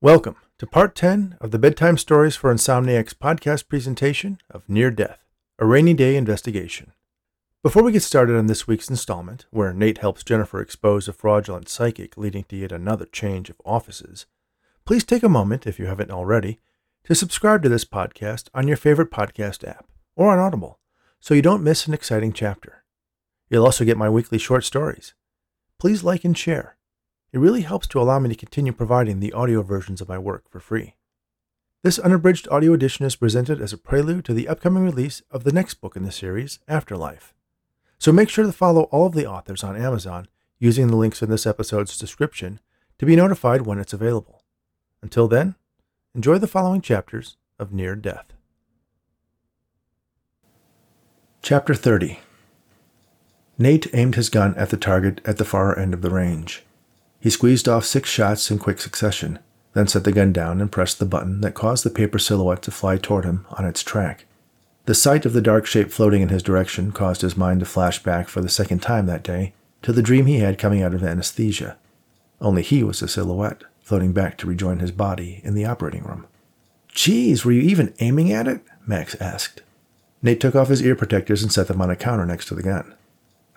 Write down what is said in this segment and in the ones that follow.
Welcome to part 10 of the Bedtime Stories for Insomniacs podcast presentation of Near Death, a rainy day investigation. Before we get started on this week's installment, where Nate helps Jennifer expose a fraudulent psychic leading to yet another change of offices, please take a moment, if you haven't already, to subscribe to this podcast on your favorite podcast app or on Audible so you don't miss an exciting chapter. You'll also get my weekly short stories. Please like and share. It really helps to allow me to continue providing the audio versions of my work for free. This unabridged audio edition is presented as a prelude to the upcoming release of the next book in the series, Afterlife. So make sure to follow all of the authors on Amazon using the links in this episode's description to be notified when it's available. Until then, enjoy the following chapters of Near Death. Chapter 30 Nate aimed his gun at the target at the far end of the range. He squeezed off six shots in quick succession, then set the gun down and pressed the button that caused the paper silhouette to fly toward him on its track. The sight of the dark shape floating in his direction caused his mind to flash back for the second time that day to the dream he had coming out of anesthesia. Only he was a silhouette, floating back to rejoin his body in the operating room. Geez, were you even aiming at it? Max asked. Nate took off his ear protectors and set them on a counter next to the gun.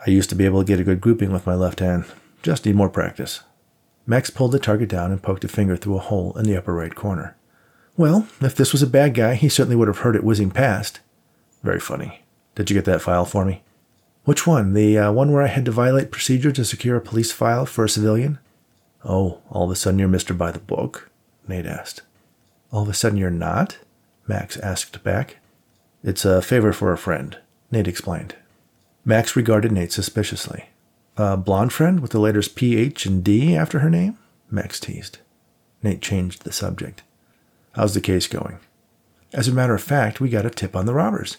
I used to be able to get a good grouping with my left hand. Just need more practice. Max pulled the target down and poked a finger through a hole in the upper right corner. Well, if this was a bad guy, he certainly would have heard it whizzing past. Very funny. Did you get that file for me? Which one? The uh, one where I had to violate procedure to secure a police file for a civilian? Oh, all of a sudden you're Mr. By the Book? Nate asked. All of a sudden you're not? Max asked back. It's a favor for a friend, Nate explained. Max regarded Nate suspiciously. A blonde friend with the letters P, H, and D after her name? Max teased. Nate changed the subject. How's the case going? As a matter of fact, we got a tip on the robbers.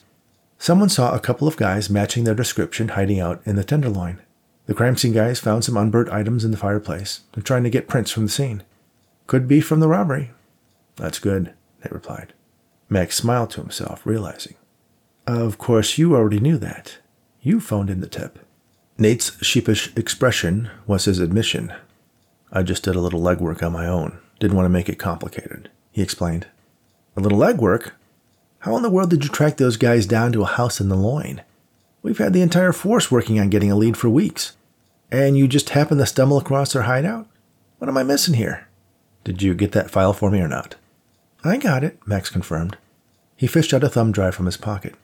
Someone saw a couple of guys matching their description hiding out in the tenderloin. The crime scene guys found some unburnt items in the fireplace. They're trying to get prints from the scene. Could be from the robbery. That's good, Nate replied. Max smiled to himself, realizing. Of course, you already knew that. You phoned in the tip. Nate's sheepish expression was his admission. I just did a little legwork on my own. Didn't want to make it complicated, he explained. A little legwork? How in the world did you track those guys down to a house in the loin? We've had the entire force working on getting a lead for weeks. And you just happened to stumble across their hideout? What am I missing here? Did you get that file for me or not? I got it, Max confirmed. He fished out a thumb drive from his pocket.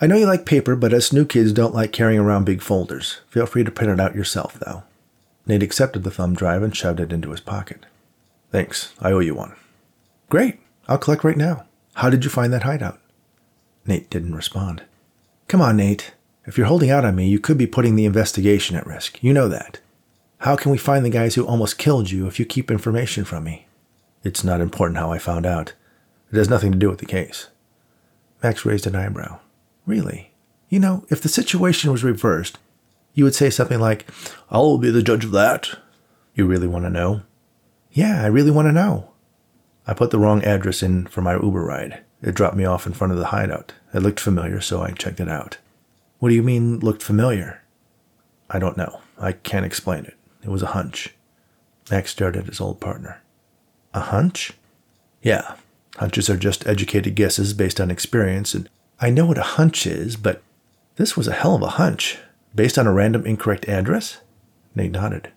I know you like paper, but us new kids don't like carrying around big folders. Feel free to print it out yourself, though. Nate accepted the thumb drive and shoved it into his pocket. Thanks. I owe you one. Great. I'll collect right now. How did you find that hideout? Nate didn't respond. Come on, Nate. If you're holding out on me, you could be putting the investigation at risk. You know that. How can we find the guys who almost killed you if you keep information from me? It's not important how I found out. It has nothing to do with the case. Max raised an eyebrow. Really? You know, if the situation was reversed, you would say something like, I'll be the judge of that. You really want to know? Yeah, I really want to know. I put the wrong address in for my Uber ride. It dropped me off in front of the hideout. It looked familiar, so I checked it out. What do you mean, looked familiar? I don't know. I can't explain it. It was a hunch. Max stared at his old partner. A hunch? Yeah. Hunches are just educated guesses based on experience and I know what a hunch is, but this was a hell of a hunch. Based on a random incorrect address? Nate nodded.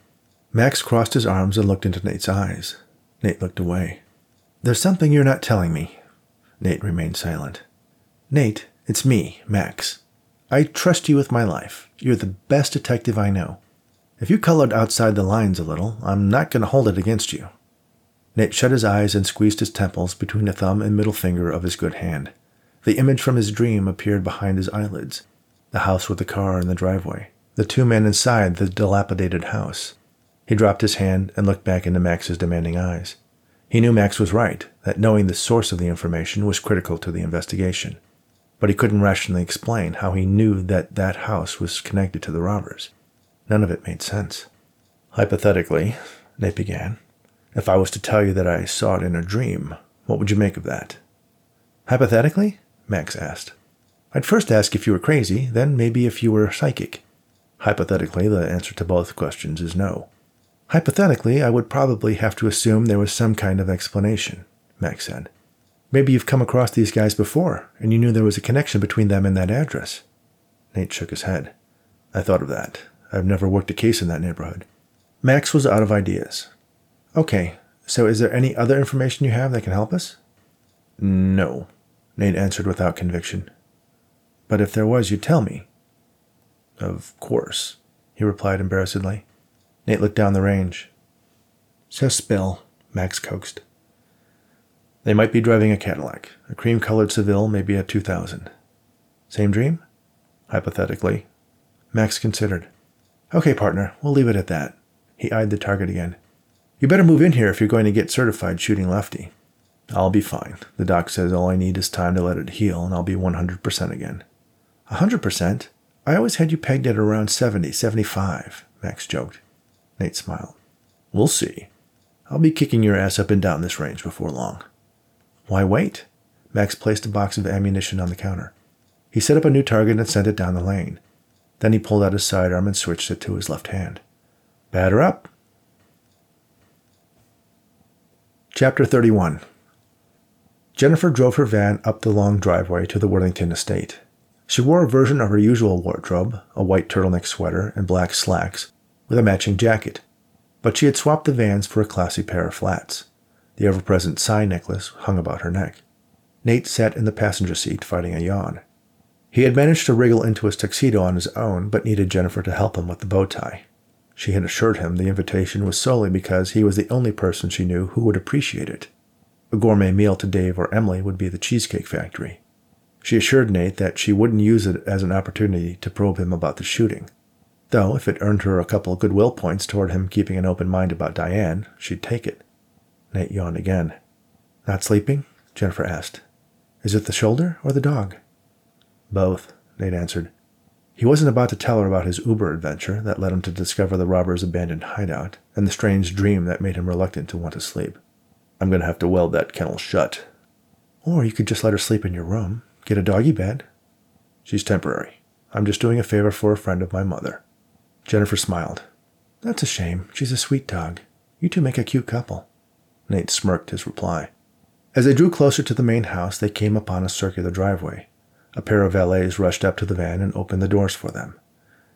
Max crossed his arms and looked into Nate's eyes. Nate looked away. There's something you're not telling me. Nate remained silent. Nate, it's me, Max. I trust you with my life. You're the best detective I know. If you colored outside the lines a little, I'm not going to hold it against you. Nate shut his eyes and squeezed his temples between the thumb and middle finger of his good hand. The image from his dream appeared behind his eyelids the house with the car in the driveway, the two men inside the dilapidated house. He dropped his hand and looked back into Max's demanding eyes. He knew Max was right, that knowing the source of the information was critical to the investigation. But he couldn't rationally explain how he knew that that house was connected to the robbers. None of it made sense. Hypothetically, Nate began, if I was to tell you that I saw it in a dream, what would you make of that? Hypothetically? Max asked. I'd first ask if you were crazy, then maybe if you were psychic. Hypothetically, the answer to both questions is no. Hypothetically, I would probably have to assume there was some kind of explanation, Max said. Maybe you've come across these guys before, and you knew there was a connection between them and that address. Nate shook his head. I thought of that. I've never worked a case in that neighborhood. Max was out of ideas. Okay, so is there any other information you have that can help us? No, Nate answered without conviction. But if there was, you'd tell me. Of course, he replied embarrassedly. Nate looked down the range. So spill, Max coaxed. They might be driving a Cadillac, a cream colored Seville, maybe a 2000. Same dream? Hypothetically. Max considered. Okay, partner, we'll leave it at that. He eyed the target again. You better move in here if you're going to get certified shooting lefty. I'll be fine. The doc says all I need is time to let it heal, and I'll be 100% again. 100%? I always had you pegged at around 70, 75, Max joked. Nate smiled. We'll see. I'll be kicking your ass up and down this range before long. Why wait? Max placed a box of ammunition on the counter. He set up a new target and sent it down the lane. Then he pulled out his sidearm and switched it to his left hand. Batter up. Chapter 31 Jennifer drove her van up the long driveway to the Worthington estate. She wore a version of her usual wardrobe, a white turtleneck sweater and black slacks, with a matching jacket, but she had swapped the vans for a classy pair of flats. The ever present sign necklace hung about her neck. Nate sat in the passenger seat fighting a yawn. He had managed to wriggle into his tuxedo on his own, but needed Jennifer to help him with the bow tie. She had assured him the invitation was solely because he was the only person she knew who would appreciate it. A gourmet meal to Dave or Emily would be the Cheesecake Factory. She assured Nate that she wouldn't use it as an opportunity to probe him about the shooting. Though, if it earned her a couple of goodwill points toward him keeping an open mind about Diane, she'd take it. Nate yawned again. Not sleeping? Jennifer asked. Is it the shoulder or the dog? Both, Nate answered. He wasn't about to tell her about his Uber adventure that led him to discover the robber's abandoned hideout and the strange dream that made him reluctant to want to sleep. I'm going to have to weld that kennel shut. Or you could just let her sleep in your room. Get a doggy bed. She's temporary. I'm just doing a favor for a friend of my mother. Jennifer smiled. That's a shame. She's a sweet dog. You two make a cute couple. Nate smirked his reply. As they drew closer to the main house, they came upon a circular driveway. A pair of valets rushed up to the van and opened the doors for them.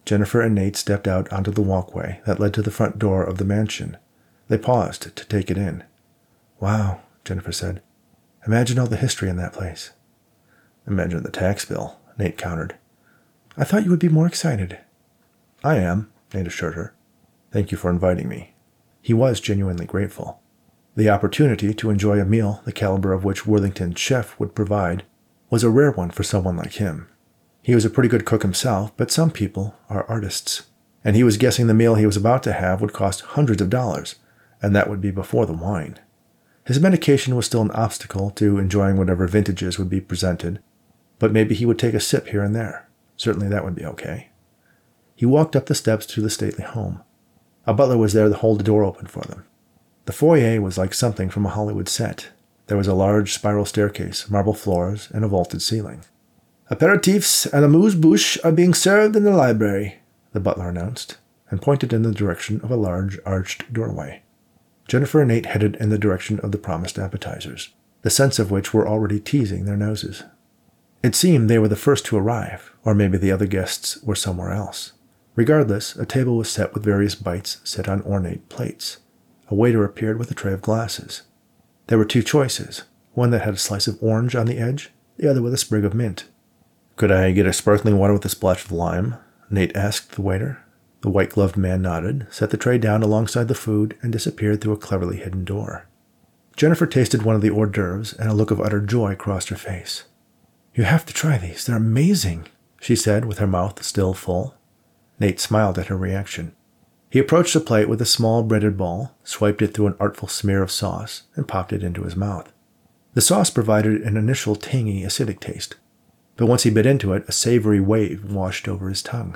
Jennifer and Nate stepped out onto the walkway that led to the front door of the mansion. They paused to take it in. Wow, Jennifer said. Imagine all the history in that place. Imagine the tax bill, Nate countered. I thought you would be more excited. I am, Nate assured her. Thank you for inviting me. He was genuinely grateful. The opportunity to enjoy a meal the caliber of which Worthington's chef would provide was a rare one for someone like him. He was a pretty good cook himself, but some people are artists. And he was guessing the meal he was about to have would cost hundreds of dollars, and that would be before the wine. His medication was still an obstacle to enjoying whatever vintages would be presented, but maybe he would take a sip here and there. Certainly that would be okay. He walked up the steps to the stately home. A butler was there to hold the door open for them. The foyer was like something from a Hollywood set, there was a large spiral staircase, marble floors, and a vaulted ceiling. Aperitifs and a amuse bouche are being served in the library, the butler announced, and pointed in the direction of a large arched doorway. Jennifer and Nate headed in the direction of the promised appetizers, the scents of which were already teasing their noses. It seemed they were the first to arrive, or maybe the other guests were somewhere else. Regardless, a table was set with various bites set on ornate plates. A waiter appeared with a tray of glasses. There were two choices one that had a slice of orange on the edge, the other with a sprig of mint. Could I get a sparkling water with a splash of lime? Nate asked the waiter. The white gloved man nodded, set the tray down alongside the food, and disappeared through a cleverly hidden door. Jennifer tasted one of the hors d'oeuvres, and a look of utter joy crossed her face. You have to try these. They're amazing, she said, with her mouth still full. Nate smiled at her reaction. He approached the plate with a small breaded ball, swiped it through an artful smear of sauce, and popped it into his mouth. The sauce provided an initial tangy, acidic taste, but once he bit into it, a savory wave washed over his tongue.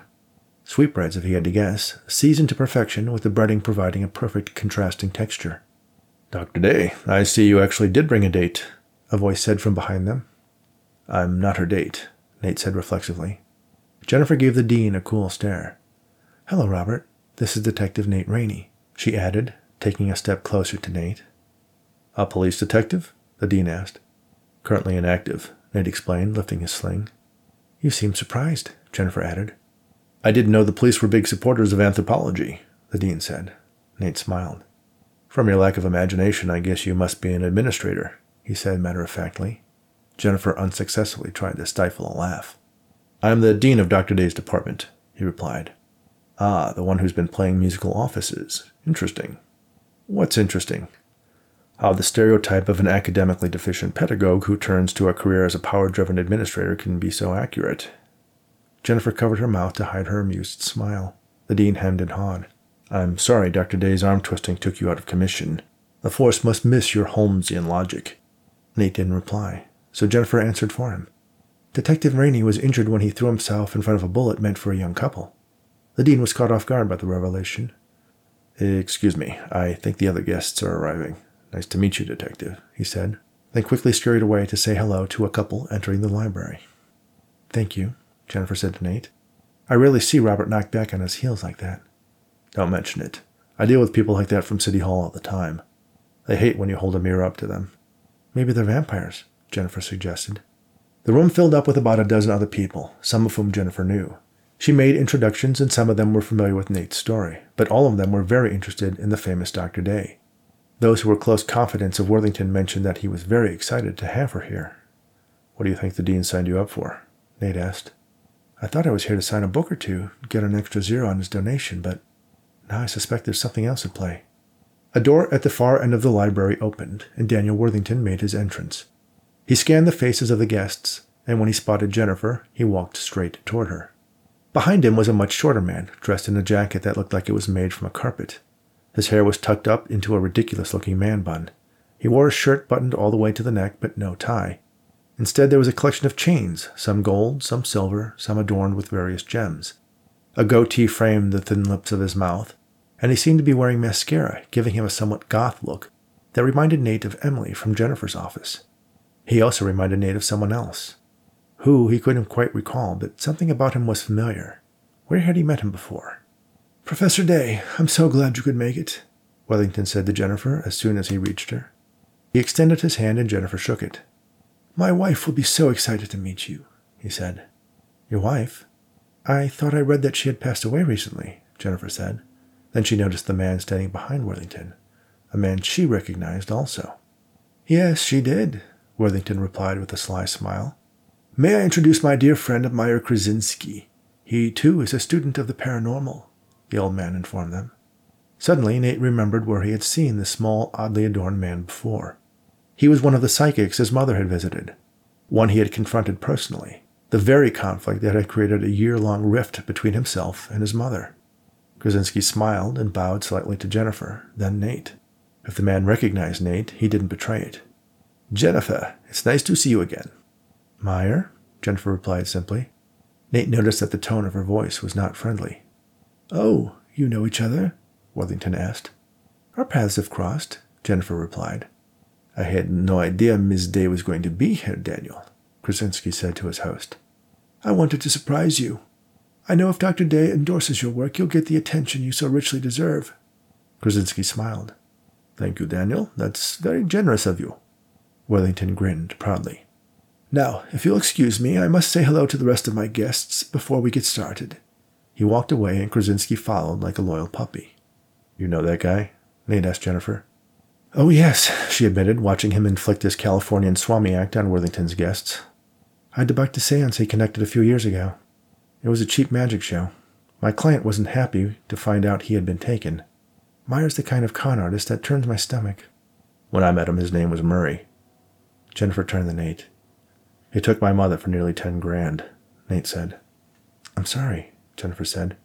Sweetbreads, if he had to guess, seasoned to perfection with the breading providing a perfect contrasting texture. Dr. Daye, I see you actually did bring a date, a voice said from behind them. I'm not her date, Nate said reflexively. Jennifer gave the dean a cool stare. Hello, Robert. This is Detective Nate Raney. she added, taking a step closer to Nate. A police detective? the dean asked. Currently inactive, Nate explained, lifting his sling. You seem surprised, Jennifer added. I didn't know the police were big supporters of anthropology, the dean said. Nate smiled. From your lack of imagination, I guess you must be an administrator, he said matter of factly. Jennifer unsuccessfully tried to stifle a laugh. I am the dean of Dr. Daye's department, he replied. Ah, the one who's been playing musical offices. Interesting. What's interesting? How the stereotype of an academically deficient pedagogue who turns to a career as a power driven administrator can be so accurate. Jennifer covered her mouth to hide her amused smile. The dean hemmed and hawed. I'm sorry Dr. Daye's arm twisting took you out of commission. The force must miss your Holmesian logic. Nate didn't reply, so Jennifer answered for him. Detective Raney was injured when he threw himself in front of a bullet meant for a young couple. The dean was caught off guard by the revelation. Excuse me, I think the other guests are arriving. Nice to meet you, Detective, he said, then quickly scurried away to say hello to a couple entering the library. Thank you, Jennifer said to Nate. I rarely see Robert knock back on his heels like that. Don't mention it. I deal with people like that from City Hall all the time. They hate when you hold a mirror up to them. Maybe they're vampires, Jennifer suggested. The room filled up with about a dozen other people, some of whom Jennifer knew. She made introductions, and some of them were familiar with Nate's story, but all of them were very interested in the famous Dr. Daye. Those who were close confidants of Worthington mentioned that he was very excited to have her here. What do you think the dean signed you up for? Nate asked. I thought I was here to sign a book or two, get an extra zero on his donation, but now I suspect there's something else at play. A door at the far end of the library opened, and Daniel Worthington made his entrance. He scanned the faces of the guests, and when he spotted Jennifer, he walked straight toward her. Behind him was a much shorter man, dressed in a jacket that looked like it was made from a carpet. His hair was tucked up into a ridiculous looking man bun. He wore a shirt buttoned all the way to the neck, but no tie. Instead, there was a collection of chains, some gold, some silver, some adorned with various gems. A goatee framed the thin lips of his mouth, and he seemed to be wearing mascara, giving him a somewhat goth look that reminded Nate of Emily from Jennifer's office. He also reminded Nate of someone else. Who, he couldn't quite recall, but something about him was familiar. Where had he met him before? Professor Daye, I'm so glad you could make it, Worthington said to Jennifer as soon as he reached her. He extended his hand and Jennifer shook it. My wife will be so excited to meet you, he said. Your wife? I thought I read that she had passed away recently, Jennifer said. Then she noticed the man standing behind Worthington, a man she recognized also. Yes, she did, Worthington replied with a sly smile. May I introduce my dear friend Meyer Krasinski? He, too, is a student of the paranormal the old man informed them. Suddenly, Nate remembered where he had seen the small, oddly adorned man before. He was one of the psychics his mother had visited, one he had confronted personally, the very conflict that had created a year long rift between himself and his mother. Krasinski smiled and bowed slightly to Jennifer, then Nate. If the man recognized Nate, he didn't betray it. Jennifer, it's nice to see you again. Meyer? Jennifer replied simply. Nate noticed that the tone of her voice was not friendly. Oh, you know each other? Worthington asked. Our paths have crossed, Jennifer replied. I had no idea Miss Daye was going to be here, Daniel, Krasinski said to his host. I wanted to surprise you. I know if Dr. Daye endorses your work, you'll get the attention you so richly deserve. Krasinski smiled. Thank you, Daniel. That's very generous of you. Worthington grinned proudly. Now, if you'll excuse me, I must say hello to the rest of my guests before we get started. He walked away, and Krasinski followed like a loyal puppy. You know that guy? Nate asked Jennifer. Oh, yes, she admitted, watching him inflict his Californian Swami act on Worthington's guests. I had a seance he connected a few years ago. It was a cheap magic show. My client wasn't happy to find out he had been taken. Meyer's the kind of con artist that turns my stomach. When I met him, his name was Murray. Jennifer turned to Nate. He took my mother for nearly ten grand, Nate said. I'm sorry. Jennifer said.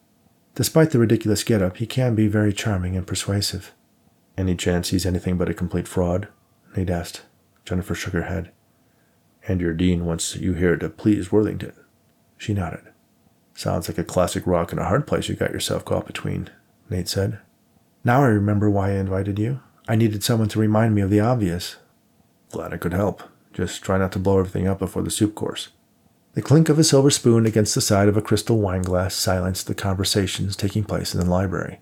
Despite the ridiculous getup, he can be very charming and persuasive. Any chance he's anything but a complete fraud? Nate asked. Jennifer shook her head. And your dean wants you here to please Worthington. She nodded. Sounds like a classic rock and a hard place you got yourself caught between, Nate said. Now I remember why I invited you. I needed someone to remind me of the obvious. Glad I could help. Just try not to blow everything up before the soup course. The clink of a silver spoon against the side of a crystal wineglass silenced the conversations taking place in the library.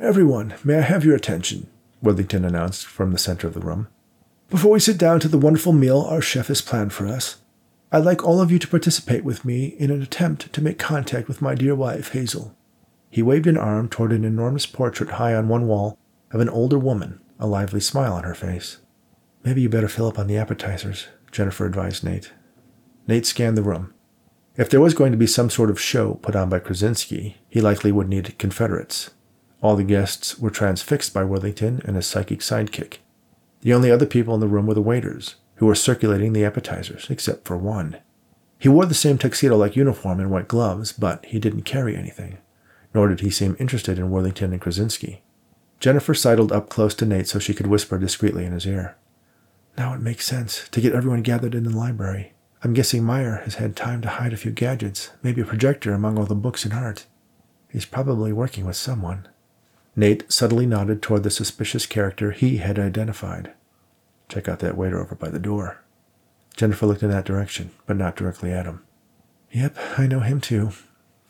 Everyone, may I have your attention? Worthington announced from the center of the room. Before we sit down to the wonderful meal our chef has planned for us, I'd like all of you to participate with me in an attempt to make contact with my dear wife, Hazel. He waved an arm toward an enormous portrait high on one wall of an older woman, a lively smile on her face. Maybe you better fill up on the appetizers, Jennifer advised Nate. Nate scanned the room. If there was going to be some sort of show put on by Krasinski, he likely would need Confederates. All the guests were transfixed by Worthington and his psychic sidekick. The only other people in the room were the waiters, who were circulating the appetizers, except for one. He wore the same tuxedo like uniform and white gloves, but he didn't carry anything, nor did he seem interested in Worthington and Krasinski. Jennifer sidled up close to Nate so she could whisper discreetly in his ear. Now it makes sense to get everyone gathered in the library. I'm guessing Meyer has had time to hide a few gadgets, maybe a projector among all the books and art. He's probably working with someone. Nate subtly nodded toward the suspicious character he had identified. Check out that waiter over by the door. Jennifer looked in that direction, but not directly at him. Yep, I know him too.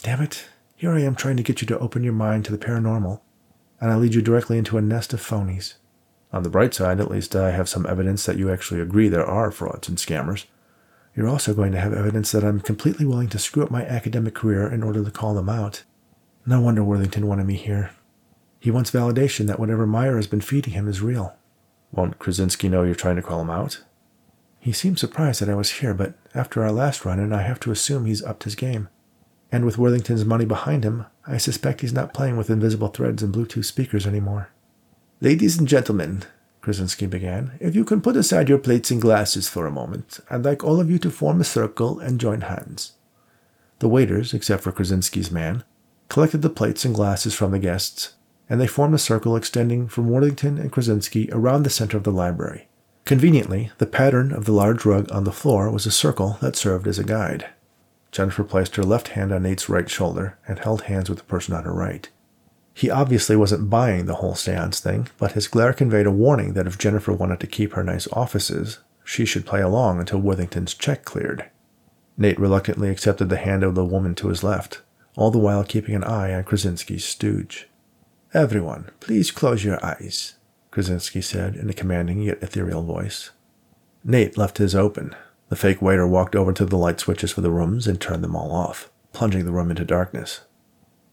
Damn it. Here I am trying to get you to open your mind to the paranormal, and I lead you directly into a nest of phonies. On the bright side, at least I have some evidence that you actually agree there are frauds and scammers. You're also going to have evidence that I'm completely willing to screw up my academic career in order to call them out. No wonder Worthington wanted me here. He wants validation that whatever Meyer has been feeding him is real. Won't Krasinski know you're trying to call him out? He seemed surprised that I was here, but after our last run in, I have to assume he's upped his game. And with Worthington's money behind him, I suspect he's not playing with invisible threads and Bluetooth speakers anymore. Ladies and gentlemen, Krasinski began, if you can put aside your plates and glasses for a moment, I'd like all of you to form a circle and join hands. The waiters, except for Krasinski's man, collected the plates and glasses from the guests and they formed a circle extending from Worthington and Krasinski around the center of the library. Conveniently, the pattern of the large rug on the floor was a circle that served as a guide. Jennifer placed her left hand on Nate's right shoulder and held hands with the person on her right. He obviously wasn't buying the whole seance thing, but his glare conveyed a warning that if Jennifer wanted to keep her nice offices, she should play along until Worthington's check cleared. Nate reluctantly accepted the hand of the woman to his left, all the while keeping an eye on Krasinski's stooge. Everyone, please close your eyes, Krasinski said in a commanding yet ethereal voice. Nate left his open. The fake waiter walked over to the light switches for the rooms and turned them all off, plunging the room into darkness.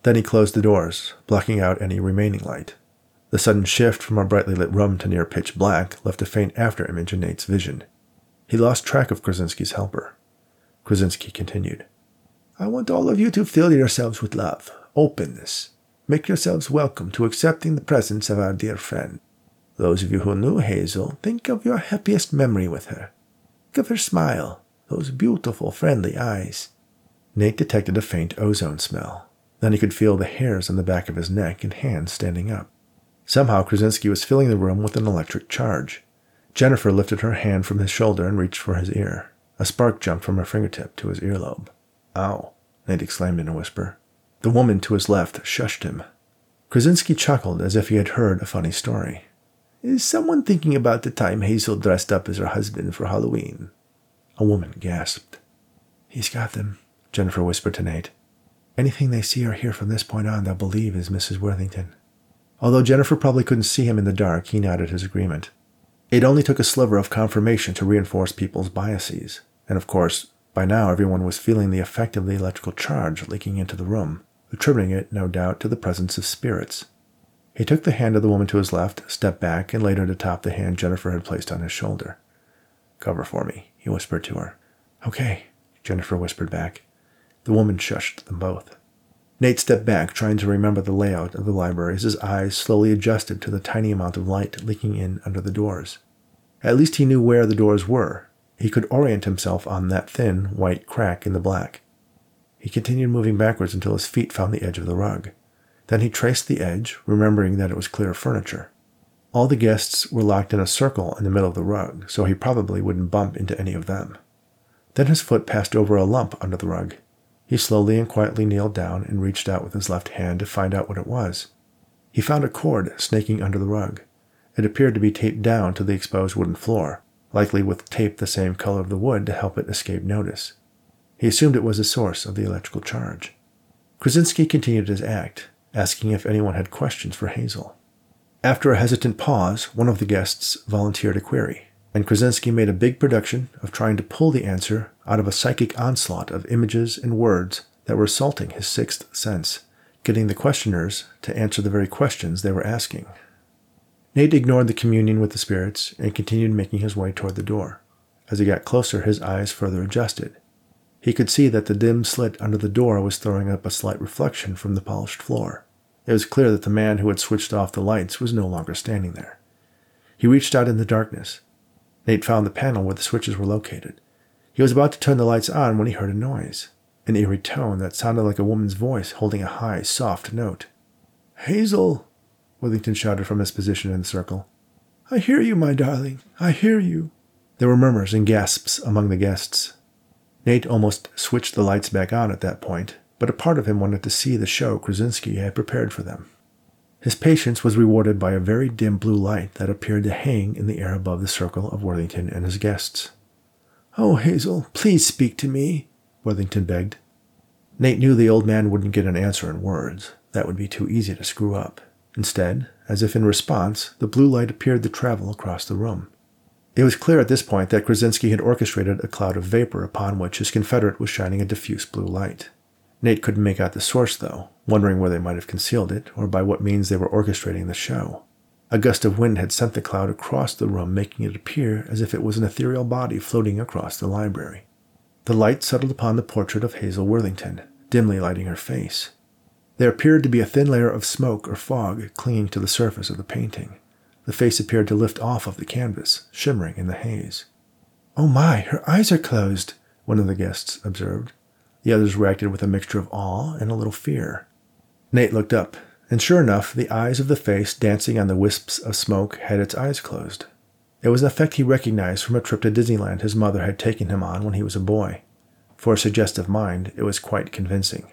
Then he closed the doors, blocking out any remaining light. The sudden shift from a brightly lit room to near pitch black left a faint afterimage in Nate's vision. He lost track of Krasinski's helper. Krasinski continued. I want all of you to fill yourselves with love, openness, Make yourselves welcome to accepting the presence of our dear friend. Those of you who knew Hazel, think of your happiest memory with her. Think of her smile, those beautiful, friendly eyes. Nate detected a faint ozone smell. Then he could feel the hairs on the back of his neck and hands standing up. Somehow Krasinski was filling the room with an electric charge. Jennifer lifted her hand from his shoulder and reached for his ear. A spark jumped from her fingertip to his earlobe. Ow, Nate exclaimed in a whisper. The woman to his left shushed him. Krasinski chuckled as if he had heard a funny story. Is someone thinking about the time Hazel dressed up as her husband for Halloween? A woman gasped. He's got them, Jennifer whispered to Nate. Anything they see or hear from this point on, they'll believe is Mrs. Worthington. Although Jennifer probably couldn't see him in the dark, he nodded his agreement. It only took a sliver of confirmation to reinforce people's biases, and of course, by now everyone was feeling the effect of the electrical charge leaking into the room attributing it, no doubt, to the presence of spirits. He took the hand of the woman to his left, stepped back, and laid it atop the hand Jennifer had placed on his shoulder. Cover for me, he whispered to her. Okay, Jennifer whispered back. The woman shushed them both. Nate stepped back, trying to remember the layout of the library as his eyes slowly adjusted to the tiny amount of light leaking in under the doors. At least he knew where the doors were. He could orient himself on that thin, white crack in the black. He continued moving backwards until his feet found the edge of the rug. Then he traced the edge, remembering that it was clear furniture. All the guests were locked in a circle in the middle of the rug, so he probably wouldn't bump into any of them. Then his foot passed over a lump under the rug. He slowly and quietly kneeled down and reached out with his left hand to find out what it was. He found a cord snaking under the rug. It appeared to be taped down to the exposed wooden floor, likely with tape the same color of the wood to help it escape notice. He assumed it was the source of the electrical charge. Krasinski continued his act. asking if anyone had questions for Hazel. After a hesitant pause, one of the guests volunteered a query, and Krasinski made a big production of trying to pull the answer out of a psychic onslaught of images and words that were assaulting his sixth sense, getting the questioners to answer the very questions they were asking. Nate ignored the communion with the spirits and continued making his way toward the door. As he got closer, his eyes further adjusted. He could see that the dim slit under the door was throwing up a slight reflection from the polished floor. It was clear that the man who had switched off the lights was no longer standing there. He reached out in the darkness. Nate found the panel where the switches were located. He was about to turn the lights on when he heard a noise, an eerie tone that sounded like a woman's voice holding a high, soft note. Hazel, Worthington shouted from his position in the circle. I hear you, my darling. I hear you. There were murmurs and gasps among the guests. Nate almost switched the lights back on at that point, but a part of him wanted to see the show Krasinski had prepared for them. His patience was rewarded by a very dim blue light that appeared to hang in the air above the circle of Worthington and his guests. Oh, Hazel, please speak to me, Worthington begged. Nate knew the old man wouldn't get an answer in words. That would be too easy to screw up. Instead, as if in response, the blue light appeared to travel across the room. It was clear at this point that Krasinski had orchestrated a cloud of vapor upon which his confederate was shining a diffuse blue light. Nate couldn't make out the source, though, wondering where they might have concealed it or by what means they were orchestrating the show. A gust of wind had sent the cloud across the room, making it appear as if it was an ethereal body floating across the library. The light settled upon the portrait of Hazel Worthington, dimly lighting her face. There appeared to be a thin layer of smoke or fog clinging to the surface of the painting. The face appeared to lift off of the canvas, shimmering in the haze. Oh my, her eyes are closed, one of the guests observed. The others reacted with a mixture of awe and a little fear. Nate looked up, and sure enough, the eyes of the face dancing on the wisps of smoke had its eyes closed. It was an effect he recognized from a trip to Disneyland his mother had taken him on when he was a boy. For a suggestive mind, it was quite convincing.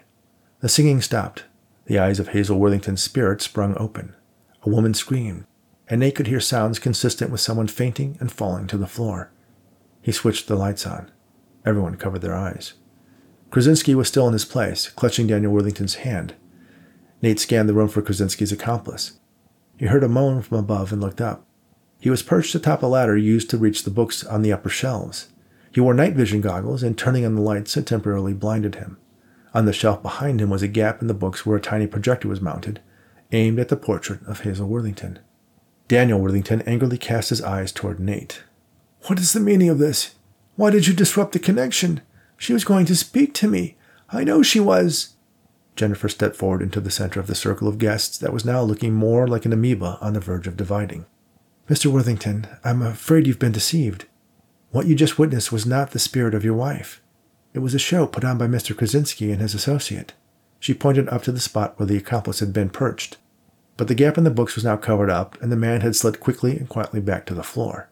The singing stopped. The eyes of Hazel Worthington's spirit sprung open. A woman screamed, and Nate could hear sounds consistent with someone fainting and falling to the floor. He switched the lights on. Everyone covered their eyes. Krasinski was still in his place, clutching Daniel Worthington's hand. Nate scanned the room for Krasinski's accomplice. He heard a moan from above and looked up. He was perched atop a ladder used to reach the books on the upper shelves. He wore night vision goggles, and turning on the lights had temporarily blinded him. On the shelf behind him was a gap in the books where a tiny projector was mounted, aimed at the portrait of Hazel Worthington. Daniel Worthington angrily cast his eyes toward Nate. What is the meaning of this? Why did you disrupt the connection? She was going to speak to me. I know she was. Jennifer stepped forward into the center of the circle of guests that was now looking more like an amoeba on the verge of dividing. Mr. Worthington, I'm afraid you've been deceived. What you just witnessed was not the spirit of your wife. It was a show put on by Mr. Krasinski and his associate. She pointed up to the spot where the accomplice had been perched. But the gap in the books was now covered up, and the man had slid quickly and quietly back to the floor.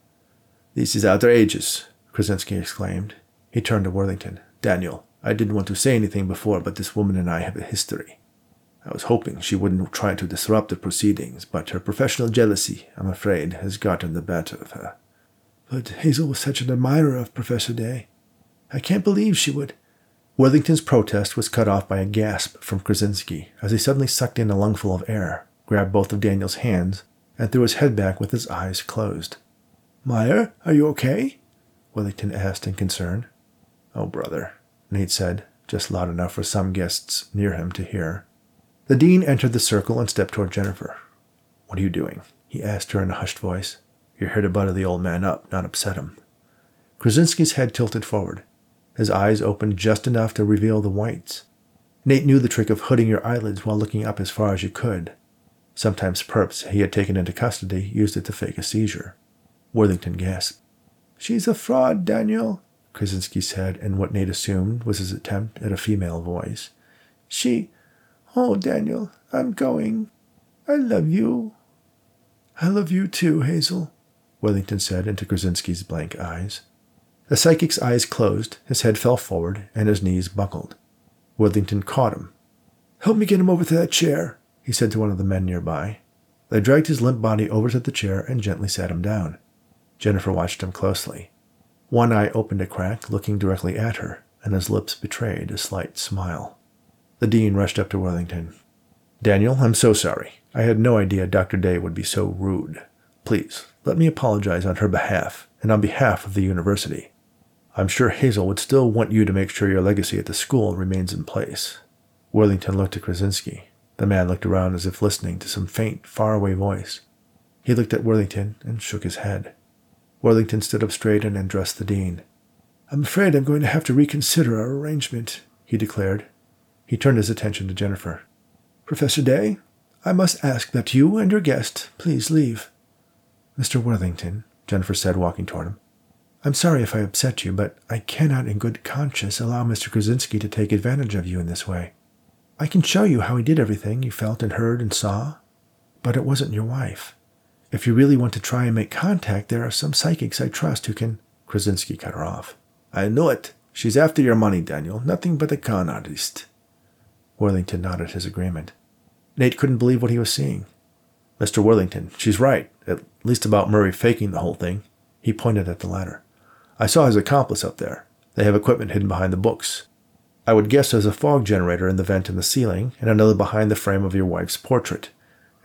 This is outrageous, Krasinski exclaimed. He turned to Worthington. Daniel, I didn't want to say anything before, but this woman and I have a history. I was hoping she wouldn't try to disrupt the proceedings, but her professional jealousy, I'm afraid, has gotten the better of her. But Hazel was such an admirer of Professor Daye. I can't believe she would. Worthington's protest was cut off by a gasp from Krasinski as he suddenly sucked in a lungful of air, grabbed both of Daniel's hands, and threw his head back with his eyes closed. Meyer, are you okay? Worthington asked in concern. Oh, brother, Nate said, just loud enough for some guests near him to hear. The dean entered the circle and stepped toward Jennifer. What are you doing? he asked her in a hushed voice. You're here to butter the old man up, not upset him. Krasinski's head tilted forward. His eyes opened just enough to reveal the whites. Nate knew the trick of hooding your eyelids while looking up as far as you could. Sometimes perps he had taken into custody used it to fake a seizure. Worthington gasped. She's a fraud, Daniel. Krasinski said in what Nate assumed was his attempt at a female voice. She. Oh, Daniel, I'm going. I love you. I love you too, Hazel, Worthington said into Krasinski's blank eyes. The psychic's eyes closed, his head fell forward, and his knees buckled. Worthington caught him. Help me get him over to that chair, he said to one of the men nearby. They dragged his limp body over to the chair and gently sat him down. Jennifer watched him closely. One eye opened a crack, looking directly at her, and his lips betrayed a slight smile. The dean rushed up to Worthington. Daniel, I'm so sorry. I had no idea Dr. Daye would be so rude. Please, let me apologize on her behalf and on behalf of the university. I'm sure Hazel would still want you to make sure your legacy at the school remains in place. Worthington looked at Krasinski. The man looked around as if listening to some faint, faraway voice. He looked at Worthington and shook his head. Worthington stood up straight and addressed the dean. I'm afraid I'm going to have to reconsider our arrangement, he declared. He turned his attention to Jennifer. Professor Daye, I must ask that you and your guest please leave. Mr. Worthington, Jennifer said, walking toward him, I'm sorry if I upset you, but I cannot in good conscience allow Mr. Krasinski to take advantage of you in this way. I can show you how he did everything you felt and heard and saw, but it wasn't your wife. If you really want to try and make contact, there are some psychics I trust who can. Krasinski cut her off. I know it. She's after your money, Daniel. Nothing but a con artist. Worthington nodded his agreement. Nate couldn't believe what he was seeing. Mr. Worthington, she's right, at least about Murray faking the whole thing. He pointed at the ladder. I saw his accomplice up there. They have equipment hidden behind the books. I would guess there's a fog generator in the vent in the ceiling, and another behind the frame of your wife's portrait.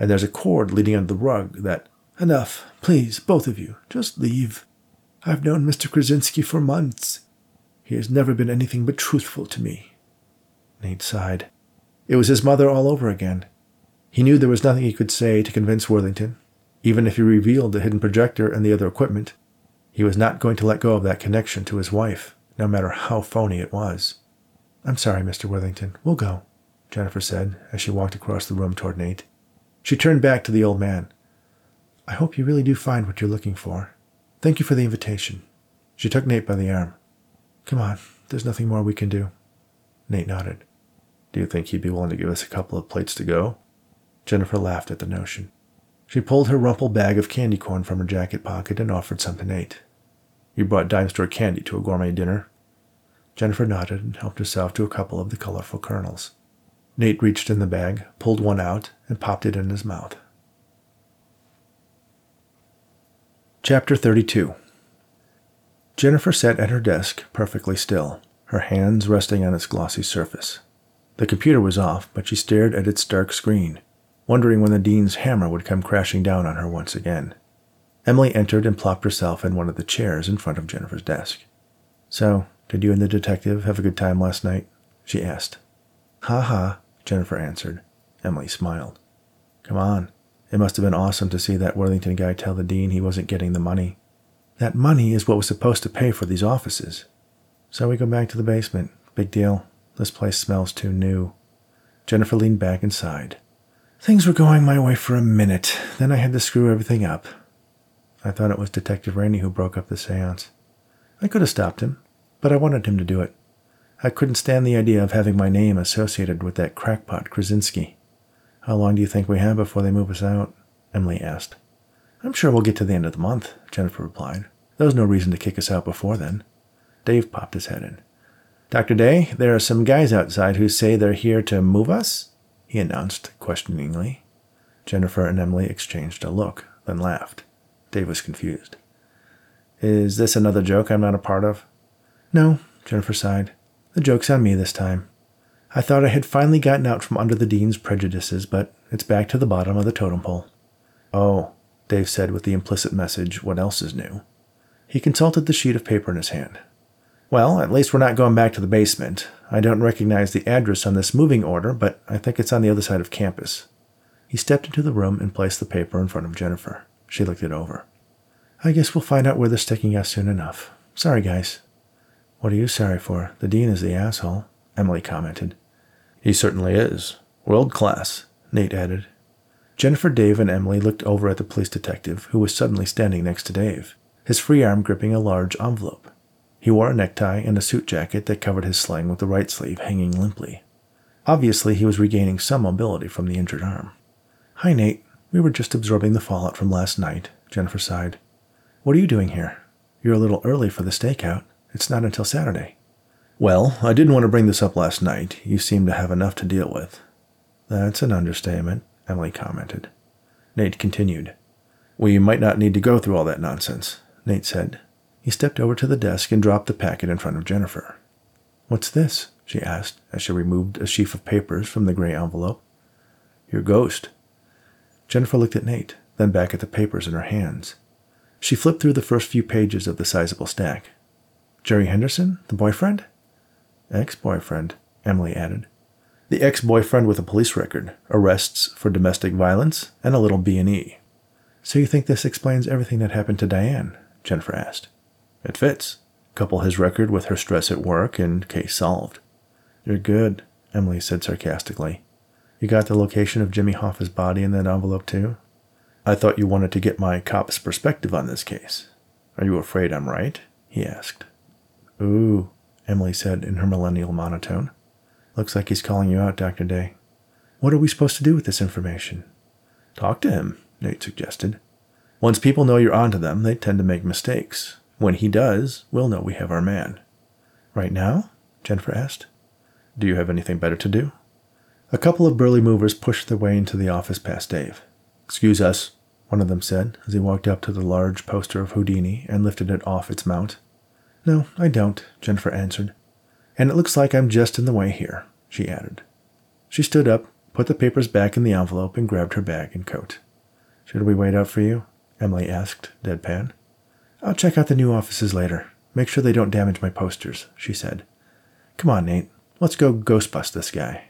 And there's a cord leading under the rug that. Enough. Please, both of you, just leave. I've known Mr. Krasinski for months. He has never been anything but truthful to me. Nate sighed. It was his mother all over again. He knew there was nothing he could say to convince Worthington, even if he revealed the hidden projector and the other equipment. He was not going to let go of that connection to his wife, no matter how phony it was. I'm sorry, Mr. Worthington. We'll go, Jennifer said as she walked across the room toward Nate. She turned back to the old man. I hope you really do find what you're looking for. Thank you for the invitation. She took Nate by the arm. Come on, there's nothing more we can do. Nate nodded. Do you think he'd be willing to give us a couple of plates to go? Jennifer laughed at the notion. She pulled her rumpled bag of candy corn from her jacket pocket and offered some to Nate. You brought dime store candy to a gourmet dinner? Jennifer nodded and helped herself to a couple of the colorful kernels. Nate reached in the bag, pulled one out, and popped it in his mouth. Chapter 32 Jennifer sat at her desk, perfectly still, her hands resting on its glossy surface. The computer was off, but she stared at its dark screen, wondering when the dean's hammer would come crashing down on her once again. Emily entered and plopped herself in one of the chairs in front of Jennifer's desk. So, did you and the detective have a good time last night? she asked. Ha ha, Jennifer answered. Emily smiled. Come on. It must have been awesome to see that Worthington guy tell the dean he wasn't getting the money. That money is what was supposed to pay for these offices. So we go back to the basement. Big deal. This place smells too new. Jennifer leaned back and sighed. Things were going my way for a minute, then I had to screw everything up. I thought it was Detective Raney who broke up the seance. I could have stopped him, but I wanted him to do it. I couldn't stand the idea of having my name associated with that crackpot Krasinski. How long do you think we have before they move us out? Emily asked. I'm sure we'll get to the end of the month, Jennifer replied. There's no reason to kick us out before then. Dave popped his head in. Dr. Daye, there are some guys outside who say they're here to move us? he announced questioningly. Jennifer and Emily exchanged a look, then laughed. Dave was confused. Is this another joke I'm not a part of? No, Jennifer sighed. The joke's on me this time. I thought I had finally gotten out from under the dean's prejudices, but it's back to the bottom of the totem pole. Oh, Dave said with the implicit message, what else is new? He consulted the sheet of paper in his hand. Well, at least we're not going back to the basement. I don't recognize the address on this moving order, but I think it's on the other side of campus. He stepped into the room and placed the paper in front of Jennifer. She looked it over. I guess we'll find out where they're sticking us soon enough. Sorry, guys. What are you sorry for? The dean is the asshole, Emily commented. He certainly is. World class, Nate added. Jennifer, Dave, and Emily looked over at the police detective, who was suddenly standing next to Dave, his free arm gripping a large envelope. He wore a necktie and a suit jacket that covered his sling with the right sleeve hanging limply. Obviously, he was regaining some mobility from the injured arm. Hi, Nate. We were just absorbing the fallout from last night, Jennifer sighed. What are you doing here? You're a little early for the stakeout. It's not until Saturday. Well, I didn't want to bring this up last night. You seem to have enough to deal with. That's an understatement, Emily commented. Nate continued. We might not need to go through all that nonsense, Nate said, he stepped over to the desk and dropped the packet in front of Jennifer. What's this? she asked as she removed a sheaf of papers from the gray envelope. Your ghost. Jennifer looked at Nate, then back at the papers in her hands. She flipped through the first few pages of the sizable stack. Jerry Henderson, the boyfriend? Ex boyfriend, Emily added. The ex boyfriend with a police record, arrests for domestic violence, and a little B&E. So you think this explains everything that happened to Diane? Jennifer asked. It fits. Couple his record with her stress at work and case solved. You're good, Emily said sarcastically. You got the location of Jimmy Hoffa's body in that envelope, too? I thought you wanted to get my cop's perspective on this case. Are you afraid I'm right? he asked. Ooh, Emily said in her millennial monotone. Looks like he's calling you out, Dr. Daye. What are we supposed to do with this information? Talk to him, Nate suggested. Once people know you're onto them, they tend to make mistakes. When he does, we'll know we have our man. Right now? Jennifer asked. Do you have anything better to do? A couple of burly movers pushed their way into the office past Dave. Excuse us, one of them said as he walked up to the large poster of Houdini and lifted it off its mount. No, I don't, Jennifer answered. And it looks like I'm just in the way here, she added. She stood up, put the papers back in the envelope, and grabbed her bag and coat. Should we wait out for you? Emily asked, deadpan. I'll check out the new offices later. Make sure they don't damage my posters, she said. Come on, Nate. Let's go ghostbust this guy.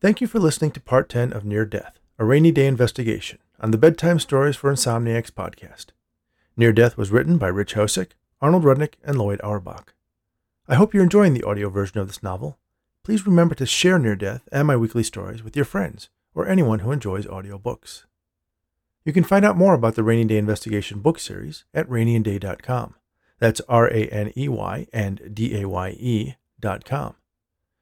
Thank you for listening to part 10 of Near Death, a rainy day investigation on the Bedtime Stories for Insomniacs podcast. Near Death was written by Rich Hosek, Arnold Rudnick, and Loyd Auerbach. I hope you're enjoying the audio version of this novel. Please remember to share Near Death and my weekly stories with your friends or anyone who enjoys audiobooks. You can find out more about the Rainy Day Investigation book series at raneyanddaye.com. That's R A N E Y and D A Y E dot com.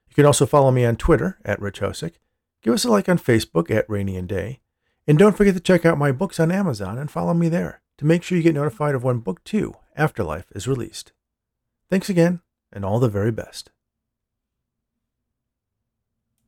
You can also follow me on Twitter at Rich Hosek. Give us a like on Facebook at Raney and Daye. And don't forget to check out my books on Amazon and follow me there to make sure you get notified of when Book 2, Afterlife, is released. Thanks again, and all the very best.